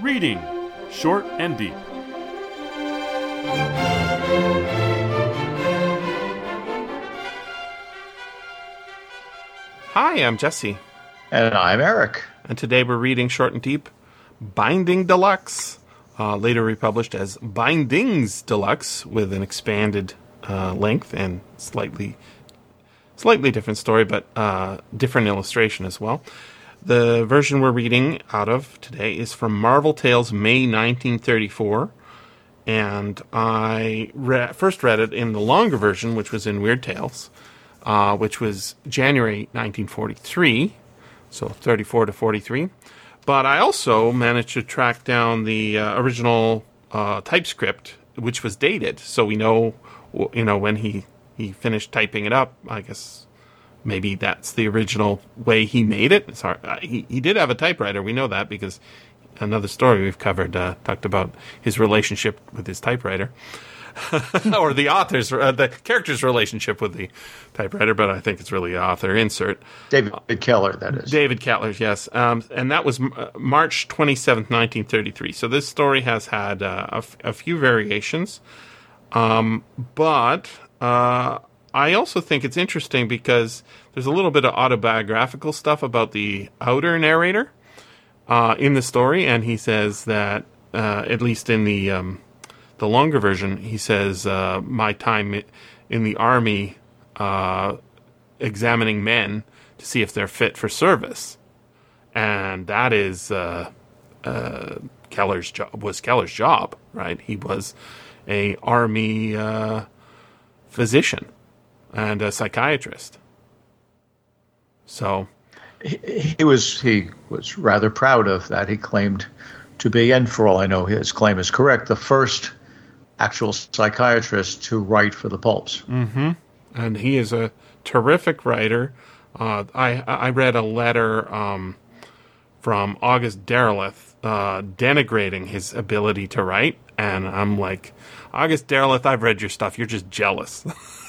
Reading Short and Deep. Hi, I'm Jesse, And I'm Eric. and today we're reading Short and Deep Binding Deluxe, uh, later republished as Bindings Deluxe with an expanded uh, length and slightly slightly different story, but uh, different illustration as well. The version we're reading out of today is from Marvel Tales May 1934, and I re- first read it in the longer version, which was in Weird Tales, uh, which was January 1943, so 34 to 43. But I also managed to track down the uh, original uh, typescript, which was dated, so we know, you know, when he he finished typing it up. I guess maybe that's the original way he made it. Sorry. Uh, he he did have a typewriter. We know that because another story we've covered uh, talked about his relationship with his typewriter. or the author's, uh, the character's relationship with the typewriter, but I think it's really author insert. David Keller, that is. David Keller's, yes. Um, and that was uh, March 27th, 1933. So this story has had uh, a, f- a few variations. Um, but uh, I also think it's interesting because there's a little bit of autobiographical stuff about the outer narrator uh, in the story. And he says that, uh, at least in the, um, the longer version, he says, uh, my time in the army uh, examining men to see if they're fit for service, and that is uh, uh, Keller's job. Was Keller's job, right? He was a army physician and a psychiatrist. So He was he was rather proud of that. He claimed to be, and for all I know, his claim is correct, the first actual psychiatrist to write for the pulps. and he is a terrific writer. Uh, I I read a letter um, from August Derleth uh, denigrating his ability to write, and I'm like, August Derleth, I've read your stuff. You're just jealous.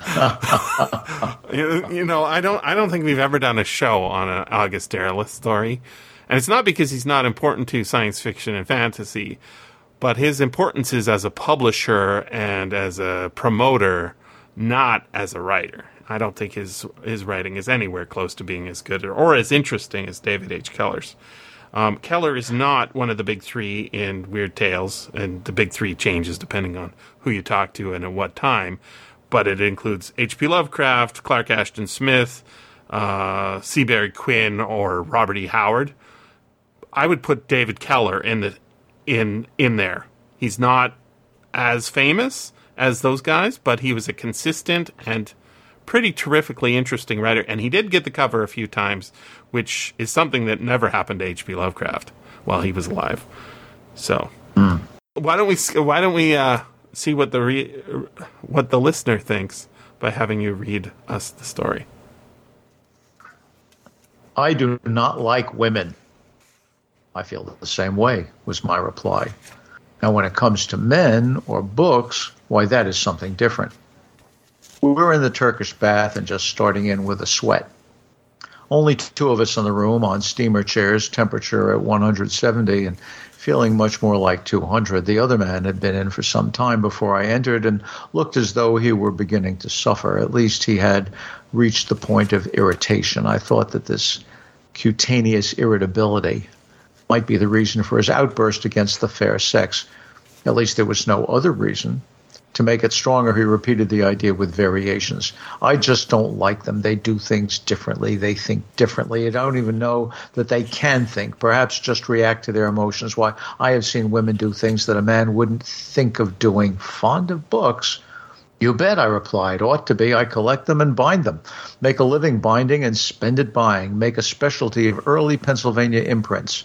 you, you know, I don't I don't think we've ever done a show on an August Derleth story, and it's not because he's not important to science fiction and fantasy, but his importance is as a publisher and as a promoter, not as a writer. I don't think his his writing is anywhere close to being as good or, or as interesting as David H. Keller's. Um, Keller is not one of the big three in Weird Tales, and the big three changes depending on who you talk to and at what time. But it includes H.P. Lovecraft, Clark Ashton Smith, uh, Seabury Quinn, or Robert E. Howard. I would put David Keller in the in in there. He's not as famous as those guys, but he was a consistent and pretty terrifically interesting writer. And he did get the cover a few times, which is something that never happened to H.P. Lovecraft while he was alive. So why don't we why don't we uh, see what the re, what the listener thinks by having you read us the story? I do not like women. I feel the same way, was my reply. Now, when it comes to men or books, why, that is something different. We were in the Turkish bath and just starting in with a sweat. Only two of us in the room on steamer chairs, temperature at 170, and feeling much more like 200. The other man had been in for some time before I entered and looked as though he were beginning to suffer. At least he had reached the point of irritation. I thought that this cutaneous irritability might be the reason for his outburst against the fair sex. At least there was no other reason. To make it stronger, he repeated the idea with variations. I just don't like them. They do things differently. They think differently. I don't even know that they can think. Perhaps just react to their emotions. Why, I have seen women do things that a man wouldn't think of doing. Fond of books. You bet, I replied. Ought to be. I collect them and bind them. Make a living binding and spend it buying. Make a specialty of early Pennsylvania imprints.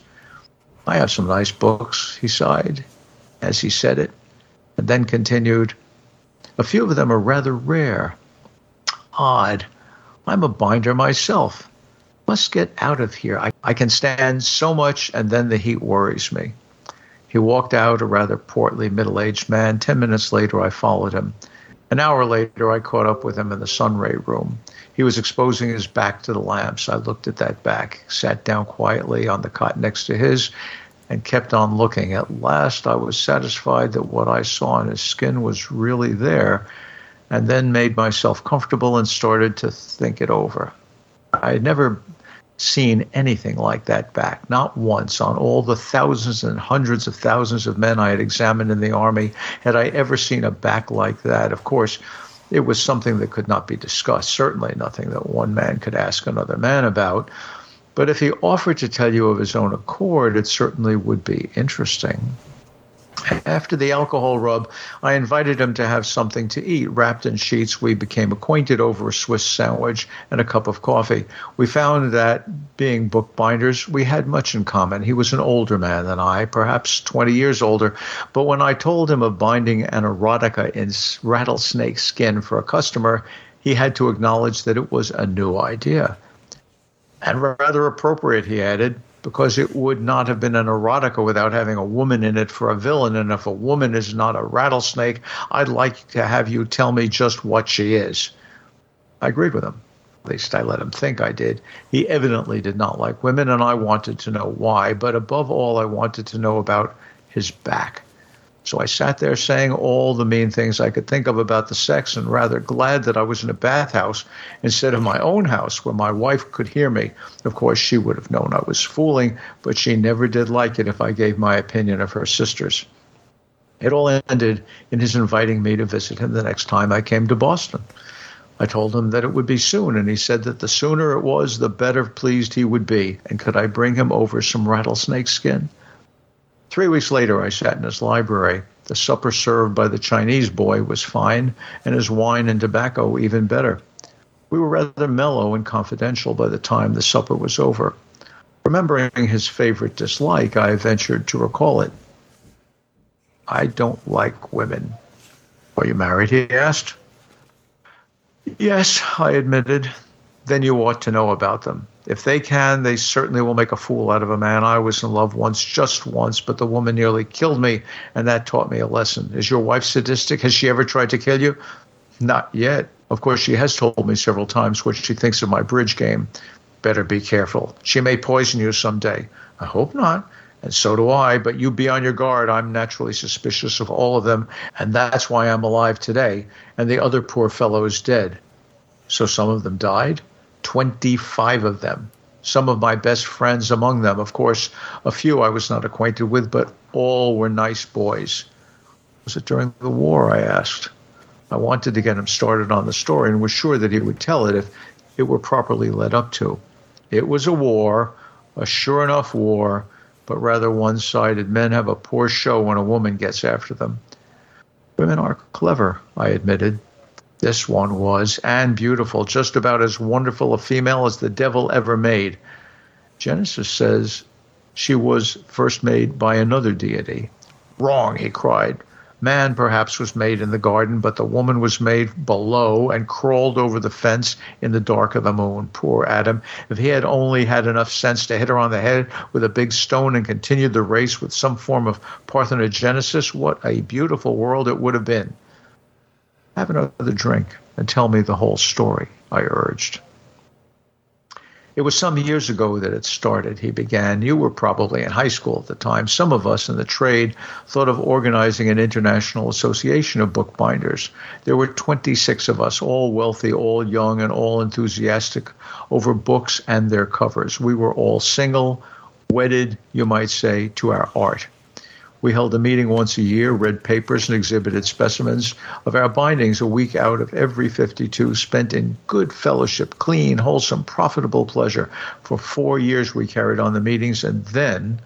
I have some nice books, he sighed as he said it, and then continued, A few of them are rather rare. Odd. I'm a binder myself. Must get out of here. I, I can stand so much, and then the heat worries me. He walked out, a rather portly, middle aged man. Ten minutes later, I followed him. An hour later, I caught up with him in the sunray room. He was exposing his back to the lamps. I looked at that back, sat down quietly on the cot next to his, and kept on looking. At last, I was satisfied that what I saw in his skin was really there, and then made myself comfortable and started to think it over. I had never seen anything like that back, not once. On all the thousands and hundreds of thousands of men I had examined in the Army, had I ever seen a back like that. Of course, it was something that could not be discussed, certainly nothing that one man could ask another man about. But if he offered to tell you of his own accord, it certainly would be interesting. After the alcohol rub, I invited him to have something to eat. Wrapped in sheets, we became acquainted over a Swiss sandwich and a cup of coffee. We found that, being bookbinders, we had much in common. He was an older man than I, perhaps 20 years older, but when I told him of binding an erotica in rattlesnake skin for a customer, he had to acknowledge that it was a new idea. And rather appropriate, he added because it would not have been an erotica without having a woman in it for a villain. And if a woman is not a rattlesnake, I'd like to have you tell me just what she is. I agreed with him. At least I let him think I did. He evidently did not like women, and I wanted to know why. But above all, I wanted to know about his back. So I sat there saying all the mean things I could think of about the sex and rather glad that I was in a bathhouse instead of my own house where my wife could hear me. Of course, she would have known I was fooling, but she never did like it if I gave my opinion of her sisters. It all ended in his inviting me to visit him the next time I came to Boston. I told him that it would be soon, and he said that the sooner it was, the better pleased he would be, and could I bring him over some rattlesnake skin? Three weeks later, I sat in his library. The supper served by the Chinese boy was fine, and his wine and tobacco even better. We were rather mellow and confidential by the time the supper was over. Remembering his favorite dislike, I ventured to recall it. I don't like women. Are you married? he asked. Yes, I admitted. Then you ought to know about them. If they can, they certainly will make a fool out of a man. I was in love once, just once, but the woman nearly killed me, and that taught me a lesson. Is your wife sadistic? Has she ever tried to kill you? Not yet. Of course, she has told me several times what she thinks of my bridge game. Better be careful. She may poison you someday. I hope not. And so do I, but you be on your guard. I'm naturally suspicious of all of them, and that's why I'm alive today. And the other poor fellow is dead. So some of them died? 25 of them. Some of my best friends among them. Of course, a few I was not acquainted with, but all were nice boys. Was it during the war? I asked. I wanted to get him started on the story and was sure that he would tell it if it were properly led up to. It was a war, a sure enough war, but rather one sided. Men have a poor show when a woman gets after them. Women are clever, I admitted. This one was, and beautiful, just about as wonderful a female as the devil ever made. Genesis says she was first made by another deity. Wrong, he cried. Man perhaps was made in the garden, but the woman was made below and crawled over the fence in the dark of the moon. Poor Adam. If he had only had enough sense to hit her on the head with a big stone and continued the race with some form of parthenogenesis, what a beautiful world it would have been. Have another drink and tell me the whole story, I urged. It was some years ago that it started, he began. You were probably in high school at the time. Some of us in the trade thought of organizing an international association of bookbinders. There were 26 of us, all wealthy, all young, and all enthusiastic over books and their covers. We were all single, wedded, you might say, to our art. We held a meeting once a year, read papers, and exhibited specimens of our bindings a week out of every 52, spent in good fellowship, clean, wholesome, profitable pleasure. For four years we carried on the meetings, and then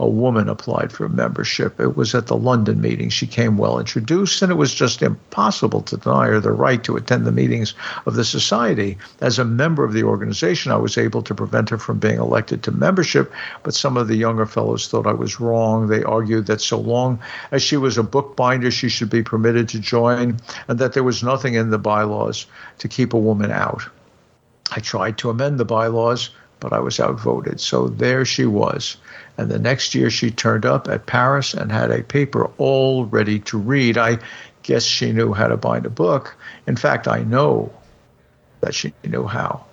a woman applied for membership. It was at the London meeting. She came well introduced, and it was just impossible to deny her the right to attend the meetings of the society. As a member of the organization, I was able to prevent her from being elected to membership, but some of the younger fellows thought I was wrong. They argued that so long as she was a bookbinder, she should be permitted to join, and that there was nothing in the bylaws to keep a woman out. I tried to amend the bylaws, but I was outvoted. So there she was. And the next year she turned up at Paris and had a paper all ready to read. I guess she knew how to bind a book. In fact, I know that she knew how.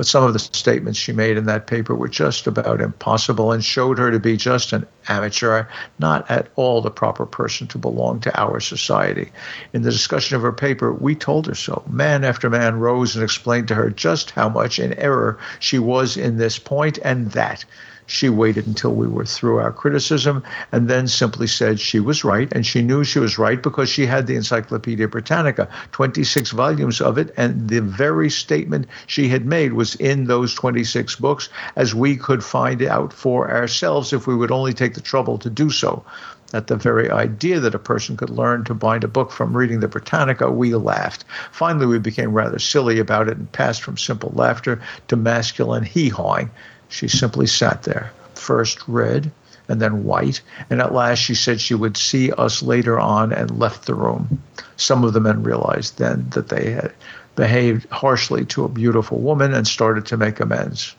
But some of the statements she made in that paper were just about impossible and showed her to be just an amateur, not at all the proper person to belong to our society. In the discussion of her paper, we told her so. Man after man rose and explained to her just how much in error she was in this point and that. She waited until we were through our criticism and then simply said she was right, and she knew she was right because she had the Encyclopedia Britannica, 26 volumes of it, and the very statement she had made was in those 26 books, as we could find out for ourselves if we would only take the trouble to do so. At the very idea that a person could learn to bind a book from reading the Britannica, we laughed. Finally, we became rather silly about it and passed from simple laughter to masculine hee hawing. She simply sat there, first red and then white, and at last she said she would see us later on and left the room. Some of the men realized then that they had behaved harshly to a beautiful woman and started to make amends.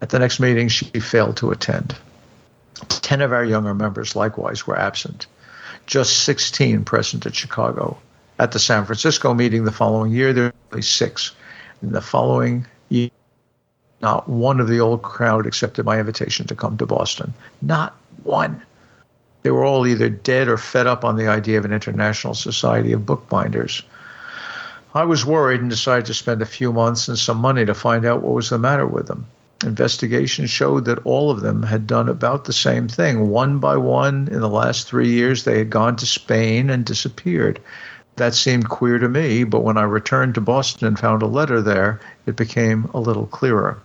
At the next meeting, she failed to attend. Ten of our younger members likewise were absent, just 16 present at Chicago. At the San Francisco meeting the following year, there were only six. In the following not one of the old crowd accepted my invitation to come to Boston. Not one. They were all either dead or fed up on the idea of an international society of bookbinders. I was worried and decided to spend a few months and some money to find out what was the matter with them. Investigation showed that all of them had done about the same thing. One by one, in the last three years, they had gone to Spain and disappeared. That seemed queer to me, but when I returned to Boston and found a letter there, it became a little clearer.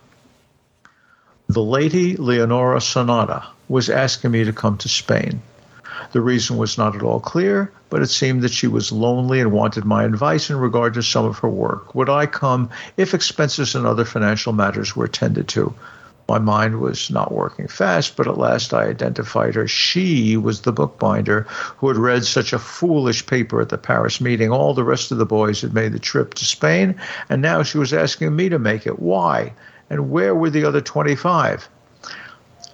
The Lady Leonora Sonata was asking me to come to Spain. The reason was not at all clear, but it seemed that she was lonely and wanted my advice in regard to some of her work. Would I come if expenses and other financial matters were attended to? My mind was not working fast, but at last I identified her. She was the bookbinder who had read such a foolish paper at the Paris meeting. All the rest of the boys had made the trip to Spain, and now she was asking me to make it. Why? And where were the other 25?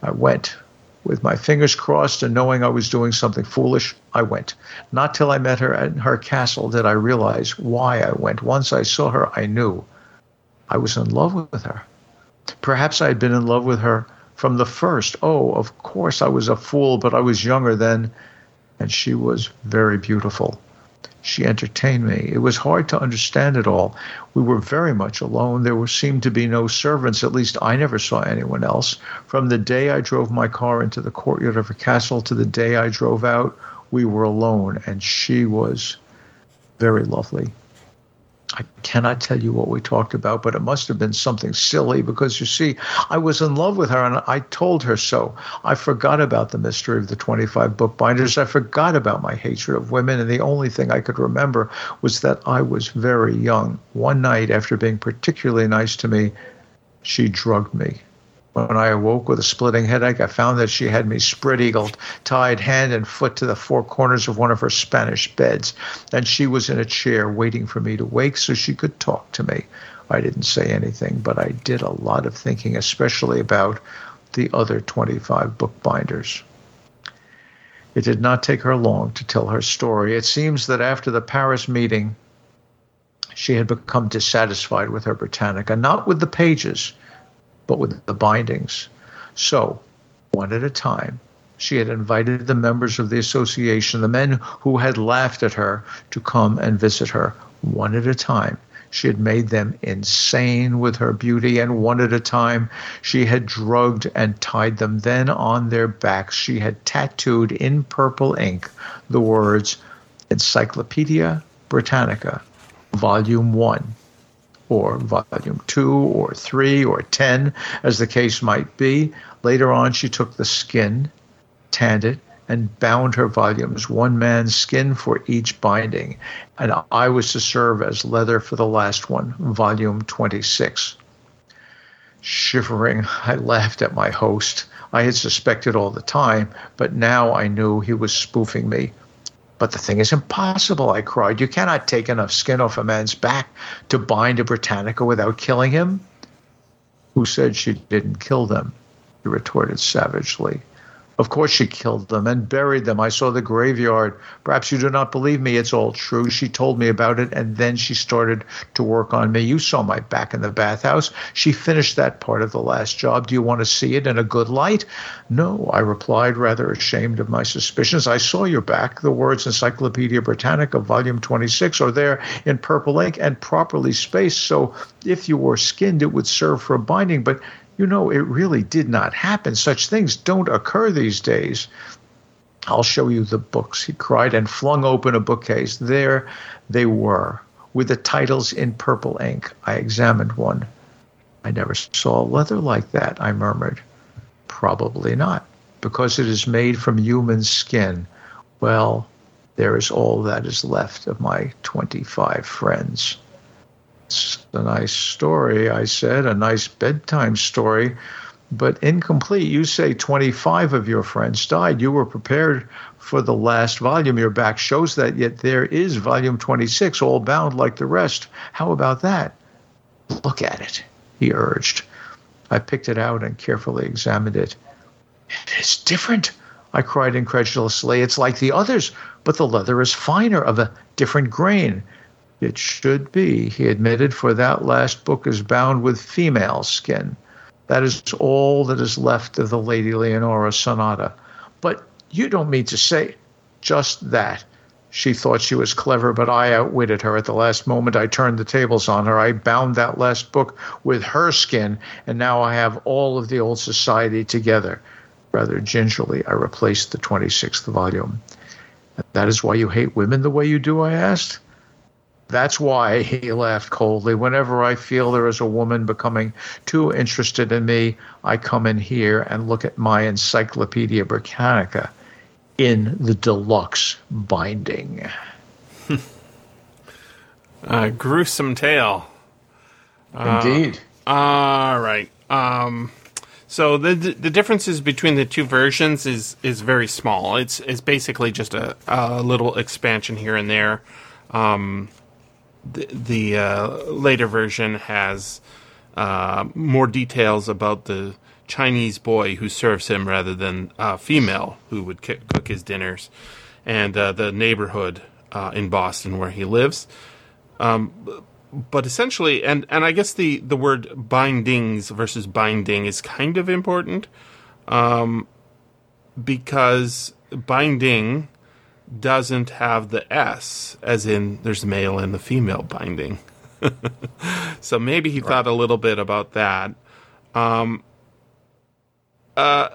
I went. With my fingers crossed and knowing I was doing something foolish, I went. Not till I met her at her castle did I realize why I went. Once I saw her, I knew. I was in love with her. Perhaps I had been in love with her from the first. Oh, of course I was a fool, but I was younger then, and she was very beautiful. She entertained me. It was hard to understand it all. We were very much alone. There seemed to be no servants. At least I never saw anyone else. From the day I drove my car into the courtyard of her castle to the day I drove out, we were alone, and she was very lovely. I cannot tell you what we talked about, but it must have been something silly because you see, I was in love with her and I told her so. I forgot about the mystery of the 25 bookbinders. I forgot about my hatred of women, and the only thing I could remember was that I was very young. One night, after being particularly nice to me, she drugged me. When I awoke with a splitting headache, I found that she had me spread eagled, tied hand and foot to the four corners of one of her Spanish beds, and she was in a chair waiting for me to wake so she could talk to me. I didn't say anything, but I did a lot of thinking, especially about the other 25 bookbinders. It did not take her long to tell her story. It seems that after the Paris meeting, she had become dissatisfied with her Britannica, not with the pages but with the bindings. So, one at a time, she had invited the members of the association, the men who had laughed at her, to come and visit her one at a time. She had made them insane with her beauty, and one at a time she had drugged and tied them. Then on their backs she had tattooed in purple ink the words Encyclopedia Britannica, Volume 1, or volume two or three or ten, as the case might be. Later on, she took the skin, tanned it, and bound her volumes, one man's skin for each binding. And I was to serve as leather for the last one, volume 26. Shivering, I laughed at my host. I had suspected all the time, but now I knew he was spoofing me. But the thing is impossible, I cried. You cannot take enough skin off a man's back to bind a Britannica without killing him. Who said she didn't kill them? He retorted savagely. Of course, she killed them and buried them. I saw the graveyard. Perhaps you do not believe me. It's all true. She told me about it, and then she started to work on me. You saw my back in the bathhouse. She finished that part of the last job. Do you want to see it in a good light? No, I replied, rather ashamed of my suspicions. I saw your back. The words Encyclopedia Britannica, volume 26, are there in purple ink and properly spaced, so if you were skinned, it would serve for a binding. But you know, it really did not happen. Such things don't occur these days. I'll show you the books, he cried, and flung open a bookcase. There they were, with the titles in purple ink. I examined one. I never saw leather like that, I murmured. Probably not, because it is made from human skin. Well, there is all that is left of my 25 friends. It's a nice story, I said, a nice bedtime story, but incomplete. You say 25 of your friends died. You were prepared for the last volume. Your back shows that, yet there is volume 26, all bound like the rest. How about that? Look at it, he urged. I picked it out and carefully examined it. It is different, I cried incredulously. It's like the others, but the leather is finer, of a different grain. It should be, he admitted, for that last book is bound with female skin. That is all that is left of the Lady Leonora sonata. But you don't mean to say just that. She thought she was clever, but I outwitted her. At the last moment, I turned the tables on her. I bound that last book with her skin, and now I have all of the old society together. Rather gingerly, I replaced the 26th volume. That is why you hate women the way you do, I asked. That's why he laughed coldly. Whenever I feel there is a woman becoming too interested in me, I come in here and look at my Encyclopedia Britannica in the deluxe binding. uh, gruesome tale. Indeed. Uh, all right. Um, so the the differences between the two versions is is very small. It's it's basically just a, a little expansion here and there. Um, the, the uh, later version has uh, more details about the Chinese boy who serves him rather than a female who would c- cook his dinners, and uh, the neighborhood uh, in Boston where he lives. Um, but essentially, and, and I guess the, the word bindings versus binding is kind of important um, because binding doesn't have the S, as in there's male and the female binding. so maybe he right. thought a little bit about that. Um, uh,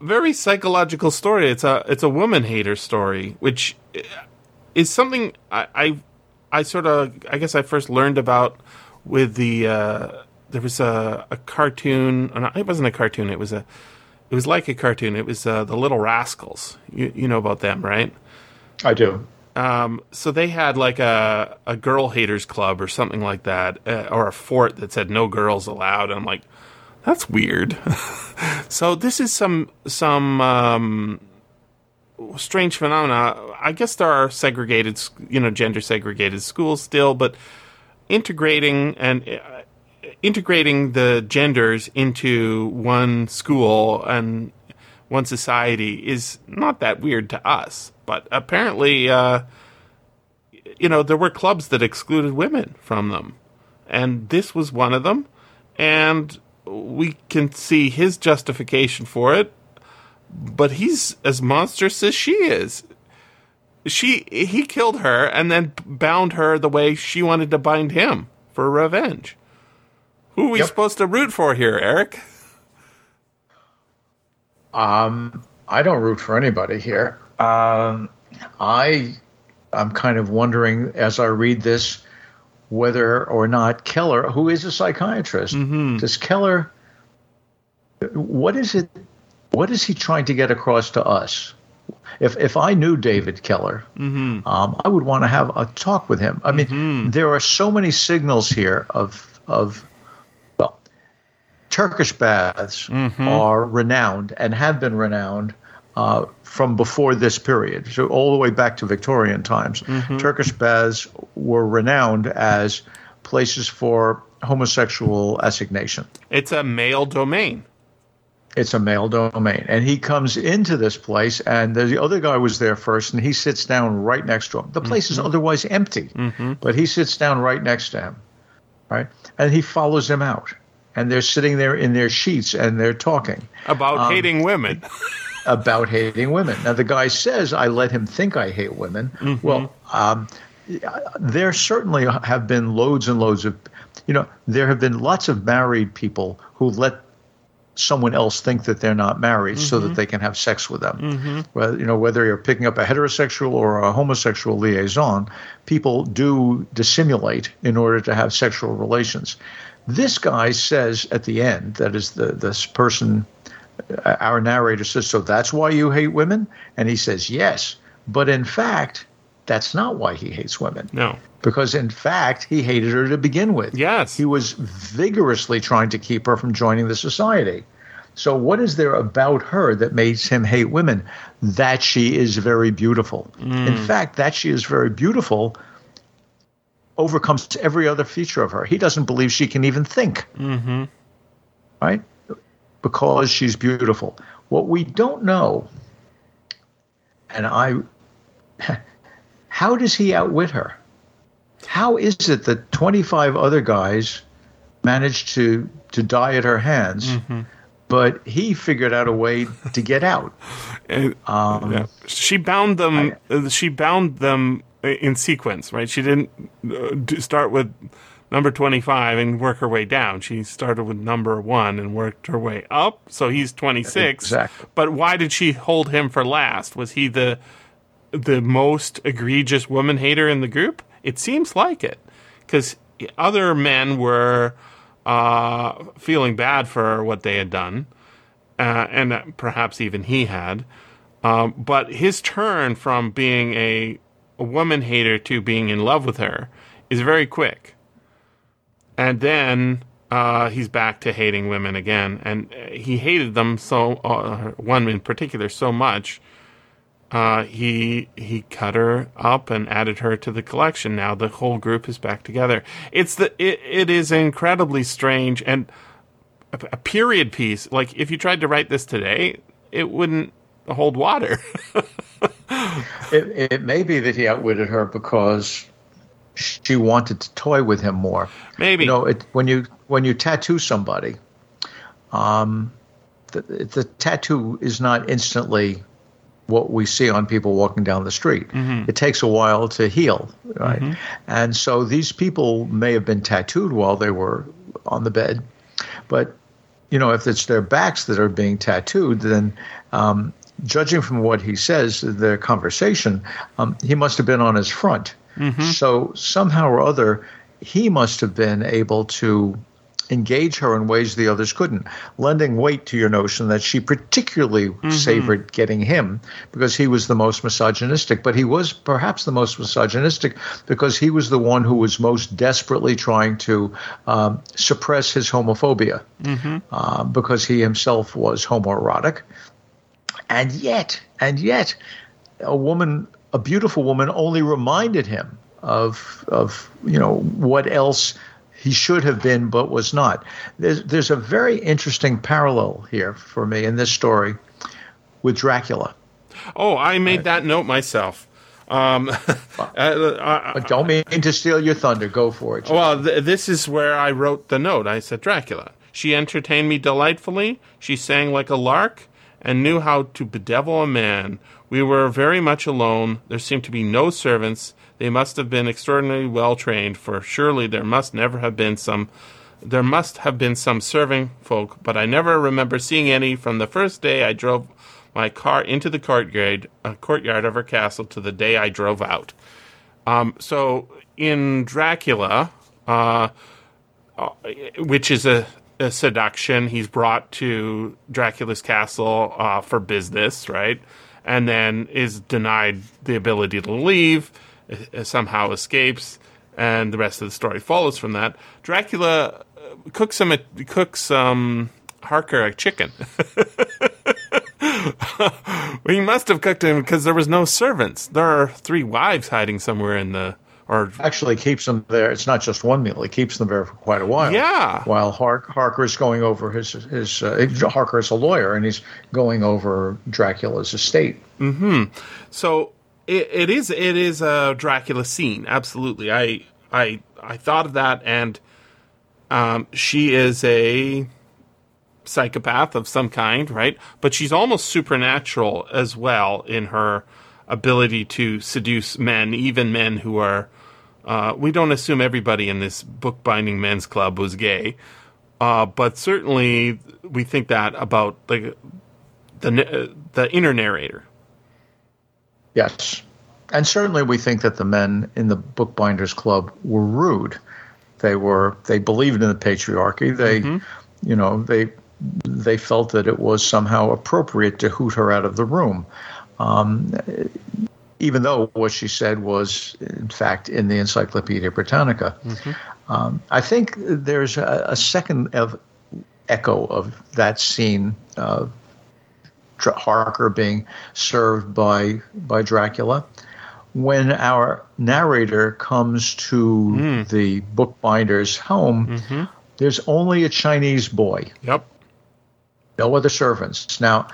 very psychological story. It's a it's a woman hater story, which is something I I, I sort of I guess I first learned about with the uh, there was a, a cartoon. It wasn't a cartoon. It was a it was like a cartoon. It was uh, the Little Rascals. You you know about them, right? I do. Um, so they had like a, a girl haters club or something like that, uh, or a fort that said no girls allowed. And I'm like, that's weird. so this is some some um, strange phenomena. I guess there are segregated, you know, gender segregated schools still, but integrating and uh, integrating the genders into one school and one society is not that weird to us. But apparently, uh, you know, there were clubs that excluded women from them. And this was one of them. And we can see his justification for it. But he's as monstrous as she is. She he killed her and then bound her the way she wanted to bind him for revenge. Who are we yep. supposed to root for here, Eric? Um, I don't root for anybody here. Um, I I'm kind of wondering as I read this whether or not Keller, who is a psychiatrist, mm-hmm. does Keller what is it what is he trying to get across to us? If if I knew David Keller, mm-hmm. um, I would want to have a talk with him. I mean, mm-hmm. there are so many signals here of of well, Turkish baths mm-hmm. are renowned and have been renowned uh, from before this period, so all the way back to Victorian times. Mm-hmm. Turkish baths were renowned as places for homosexual assignation. It's a male domain. It's a male domain. And he comes into this place, and the other guy was there first, and he sits down right next to him. The place is mm-hmm. otherwise empty, mm-hmm. but he sits down right next to him, right? And he follows him out. And they're sitting there in their sheets and they're talking About um, hating women. about hating women. Now, the guy says, I let him think I hate women. Mm-hmm. Well, um, there certainly have been loads and loads of, you know, there have been lots of married people who let someone else think that they're not married so that mm-hmm. they can have sex with them. Mm-hmm. Well, you know, whether you're picking up a heterosexual or a homosexual liaison, people do dissimulate in order to have sexual relations. This guy says at the end, that is the this person our narrator says, So that's why you hate women? And he says, Yes. But in fact, that's not why he hates women. no. Because in fact, he hated her to begin with. Yes. He was vigorously trying to keep her from joining the society. So, what is there about her that makes him hate women? That she is very beautiful. In fact, that she is very beautiful overcomes every other feature of her. He doesn't believe she can even think. Mm-hmm. Right? Because she's beautiful. What we don't know, and I, how does he outwit her? How is it that 25 other guys managed to, to die at her hands, but he figured out a way to get out? And- Um, yeah. She bound them. uh, she bound them in sequence, right? She didn't uh, start with number twenty-five and work her way down. She started with number one and worked her way up. So he's twenty-six. Exactly. But why did she hold him for last? Was he the the most egregious woman hater in the group? It seems like it, because other men were uh, feeling bad for what they had done uh, and perhaps even he had. Um, but his turn from being a, a woman hater to being in love with her is very quick. And then uh, he's back to hating women again. And uh, he hated them so, uh, one in particular, so much. Uh, he he cut her up and added her to the collection. Now the whole group is back together. It's the it, it is incredibly strange and a, a period piece. Like if you tried to write this today, it wouldn't hold water. It, it may be that he outwitted her because she wanted to toy with him more. Maybe. You know, it, when you when you tattoo somebody, um, the, the tattoo is not instantly what we see on people walking down the street. It takes a while to heal, right? And so these people may have been tattooed while they were on the bed, but you know, if it's their backs that are being tattooed, then um, judging from what he says, their conversation, um, he must have been on his front. So somehow or other, he must have been able to engage her in ways the others couldn't, lending weight to your notion that she particularly savored getting him because he was the most misogynistic. But he was perhaps the most misogynistic because he was the one who was most desperately trying to um, suppress his homophobia uh, because he himself was homoerotic. And yet, and yet, a woman, a beautiful woman, only reminded him of of you know what else he should have been but was not. There's there's a very interesting parallel here for me in this story with Dracula. oh, I made that note myself. Um, uh, uh, But don't mean to steal your thunder. Go for it. Jim. Well, th- this is where I wrote the note. I said Dracula. She entertained me delightfully. She sang like a lark and knew how to bedevil a man. We were very much alone. There seemed to be no servants. They must have been extraordinarily well trained, for surely there must never have been some. There must have been some serving folk, but I never remember seeing any from the first day I drove my car into the courtyard, uh, courtyard of her castle to the day I drove out. Um, so in Dracula, uh, uh, which is a, a seduction, he's brought to Dracula's castle uh, for business, right? And then is denied the ability to leave, uh, somehow escapes, and the rest of the story follows from that. Dracula uh, cooks a, cooks um, Harker a chicken. he must have cooked him because there was no servants. There are three wives hiding somewhere in the or Actually, keeps them there. It's not just one meal; he keeps them there for quite a while. Yeah. While Hark, Harker's going over his his uh, Harker is a lawyer, and he's going over Dracula's estate. Hmm. So it, it is it is a Dracula scene. Absolutely. I I I thought of that and um, she is a psychopath of some kind, right? But she's almost supernatural as well in her ability to seduce men, even men who are uh, we don't assume everybody in this bookbinding men's club was gay. Uh, but certainly we think that about the the uh, the inner narrator. Yes. And certainly we think that the men in the Bookbinders Club were rude. They were they believed in the patriarchy. They you know, they they felt that it was somehow appropriate to hoot her out of the room. Um, even though what she said was, in fact, in the Encyclopedia Britannica. Mm-hmm. Um, I think there's a, a second of echo of that scene of Harker being served by by Dracula. When our narrator comes to mm. the bookbinder's home, mm-hmm. there's only a Chinese boy, Yep. no other servants. Now,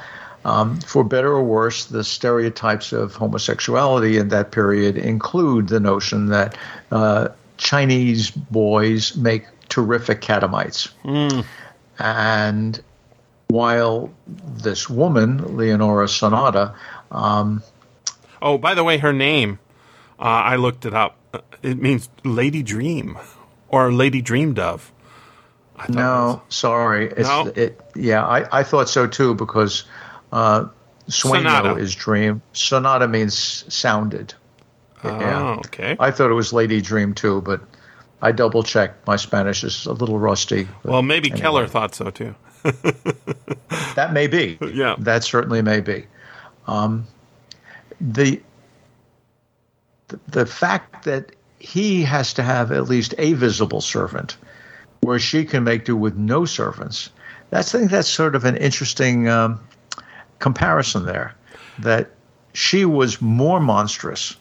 um, for better or worse, the stereotypes of homosexuality in that period include the notion that uh, Chinese boys make terrific catamites. And while this woman, Leonora Sonata, um, Oh, by the way, her name, uh, I looked it up. Uh, It means Lady Dream or Lady Dreamed of. I thought it no, sorry, it's No? it. Yeah, I, I thought so too because uh, Sueño Sonata. is dream. Sonata means sounded. Oh, okay. I thought it was Lady Dream too, but I double checked. My Spanish is a little rusty. well, maybe anyway. Keller thought so too. that may be. Yeah. that certainly may be. Um, the the fact that he has to have at least a visible servant, where she can make do with no servants. That's I think that's sort of an interesting um, comparison there. That she was more monstrous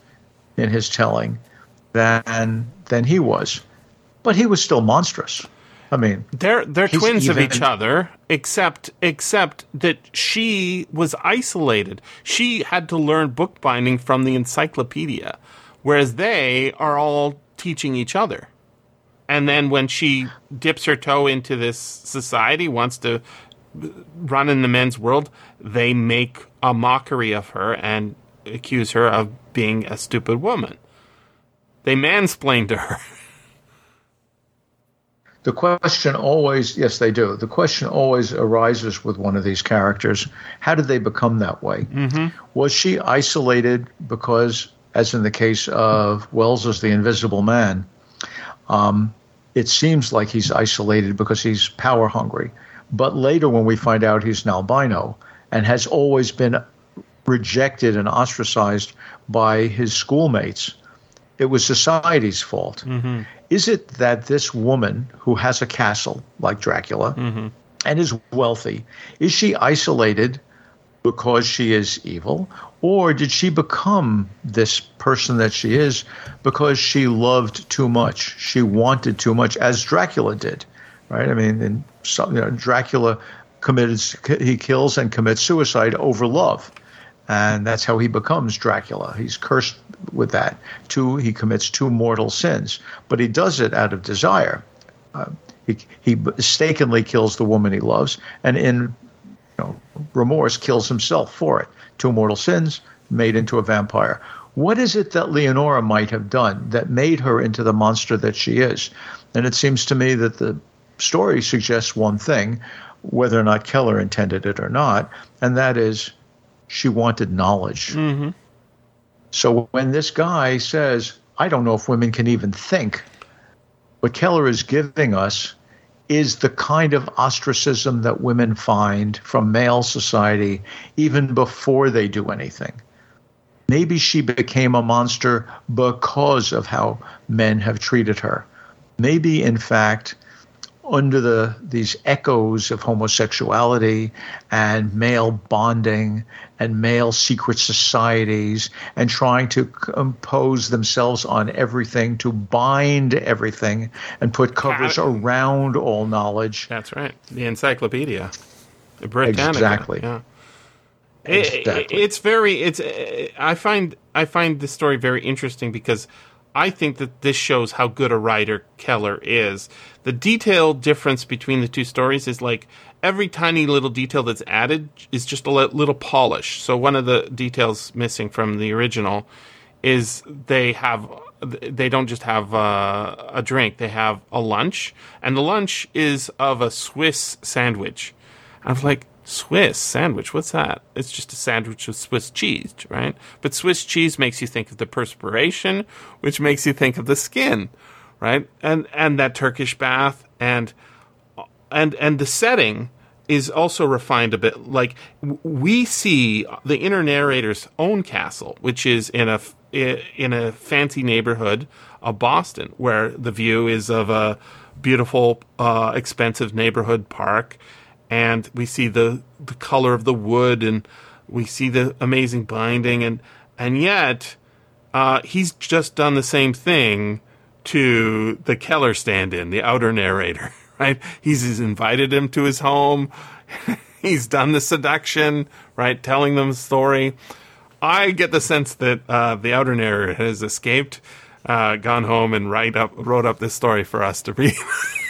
in his telling than than he was, but he was still monstrous. I mean, They're they're twins of each other, except except that she was isolated. She had to learn bookbinding from the encyclopedia, whereas they are all teaching each other. And then when she dips her toe into this society, wants to run in the men's world, they make a mockery of her and accuse her of being a stupid woman. They mansplain to her. the question always yes they do. The question always arises with one of these characters. How did they become that way? Was she isolated because as in the case of wells as the invisible man um, it seems like he's isolated because he's power hungry but later when we find out he's an albino and has always been rejected and ostracized by his schoolmates it was society's fault mm-hmm. is it that this woman who has a castle like Dracula mm-hmm. and is wealthy, is she isolated because she is evil? Or did she become this person that she is because she loved too much? She wanted too much, as Dracula did, right? I mean, and some, you know, Dracula committed, he kills and commits suicide over love. And that's how he becomes Dracula. He's cursed with that. Two, he commits two mortal sins, but he does it out of desire. Uh, he, he mistakenly kills the woman he loves, and in you know, remorse kills himself for it. Two mortal sins made into a vampire. What is it that Leonora might have done that made her into the monster that she is? And it seems to me that the story suggests one thing, whether or not Keller intended it or not, and that is she wanted knowledge. Mm-hmm. So when this guy says, I don't know if women can even think, what Keller is giving us is the kind of ostracism that women find from male society even before they do anything. Maybe she became a monster because of how men have treated her. Maybe, in fact, under the these echoes of homosexuality and male bonding and male secret societies and trying to impose themselves on everything to bind everything and put covers around all knowledge. That's right. The encyclopedia. The Britannica. exactly. Yeah. Exactly. It, it's very it's i find i find this story very interesting because I think that this shows how good a writer Keller is. The detail difference between the two stories is like every tiny little detail that's added is just a little polish. So one of the details missing from the original is they have they don't just have uh, a drink; they have a lunch, and the lunch is of a Swiss sandwich. I was like, Swiss sandwich. What's that? It's just a sandwich with Swiss cheese, right? But Swiss cheese makes you think of the perspiration, which makes you think of the skin, right? And and that Turkish bath and and and the setting is also refined a bit. Like we see the inner narrator's own castle, which is in a in a fancy neighborhood of Boston, where the view is of a beautiful, uh, expensive neighborhood park and we see the the color of the wood and we see the amazing binding and and yet uh, he's just done the same thing to the Keller stand-in, the outer narrator, right? He's, he's invited him to his home. he's done the seduction, right? Telling them the story. I get the sense that uh, the outer narrator has escaped, uh, gone home, and write up, wrote up this story for us to read.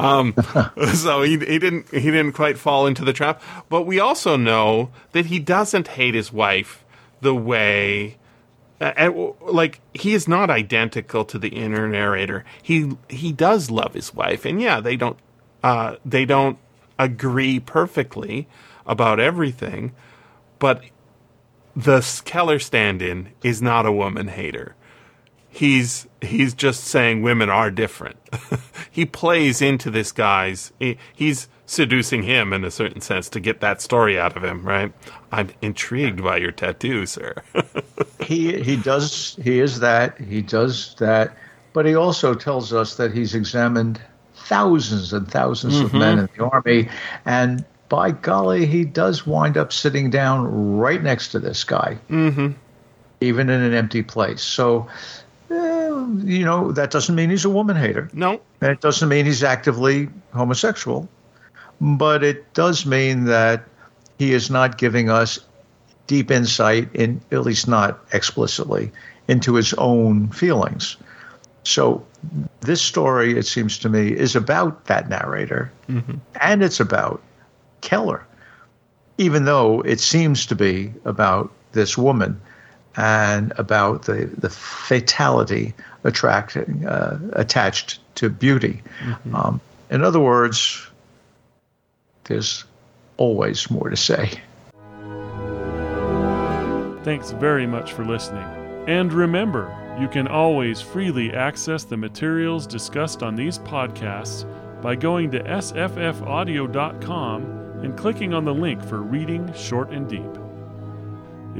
um, so he, he didn't he didn't quite fall into the trap. But we also know that he doesn't hate his wife the way. Uh, like he is not identical to the inner narrator. He he does love his wife, and yeah, they don't uh, they don't agree perfectly about everything, but the Keller stand-in is not a woman hater he's he's just saying women are different. he plays into this guy's. He, he's seducing him in a certain sense to get that story out of him, right? I'm intrigued by your tattoo, sir. he he does he is that he does that, but he also tells us that he's examined thousands and 1000s mm-hmm. of men in the army, and by golly, he does wind up sitting down right next to this guy, mm-hmm. even in an empty place. So you know, that doesn't mean he's a woman hater. No. And it doesn't mean he's actively homosexual. But it does mean that he is not giving us deep insight, in at least not explicitly, into his own feelings. So this story, it seems to me, is about that narrator, mm-hmm. and it's about Keller, even though it seems to be about this woman and about the, the fatality attracting, uh, attached to beauty. Mm-hmm. Um, in other words, there's always more to say. Thanks very much for listening. And remember, you can always freely access the materials discussed on these podcasts by going to sffaudio.com and clicking on the link for Reading Short and Deep.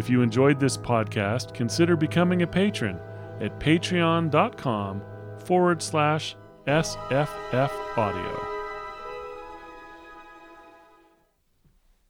If you enjoyed this podcast, consider becoming a patron at patreon.com forward slash SFF audio.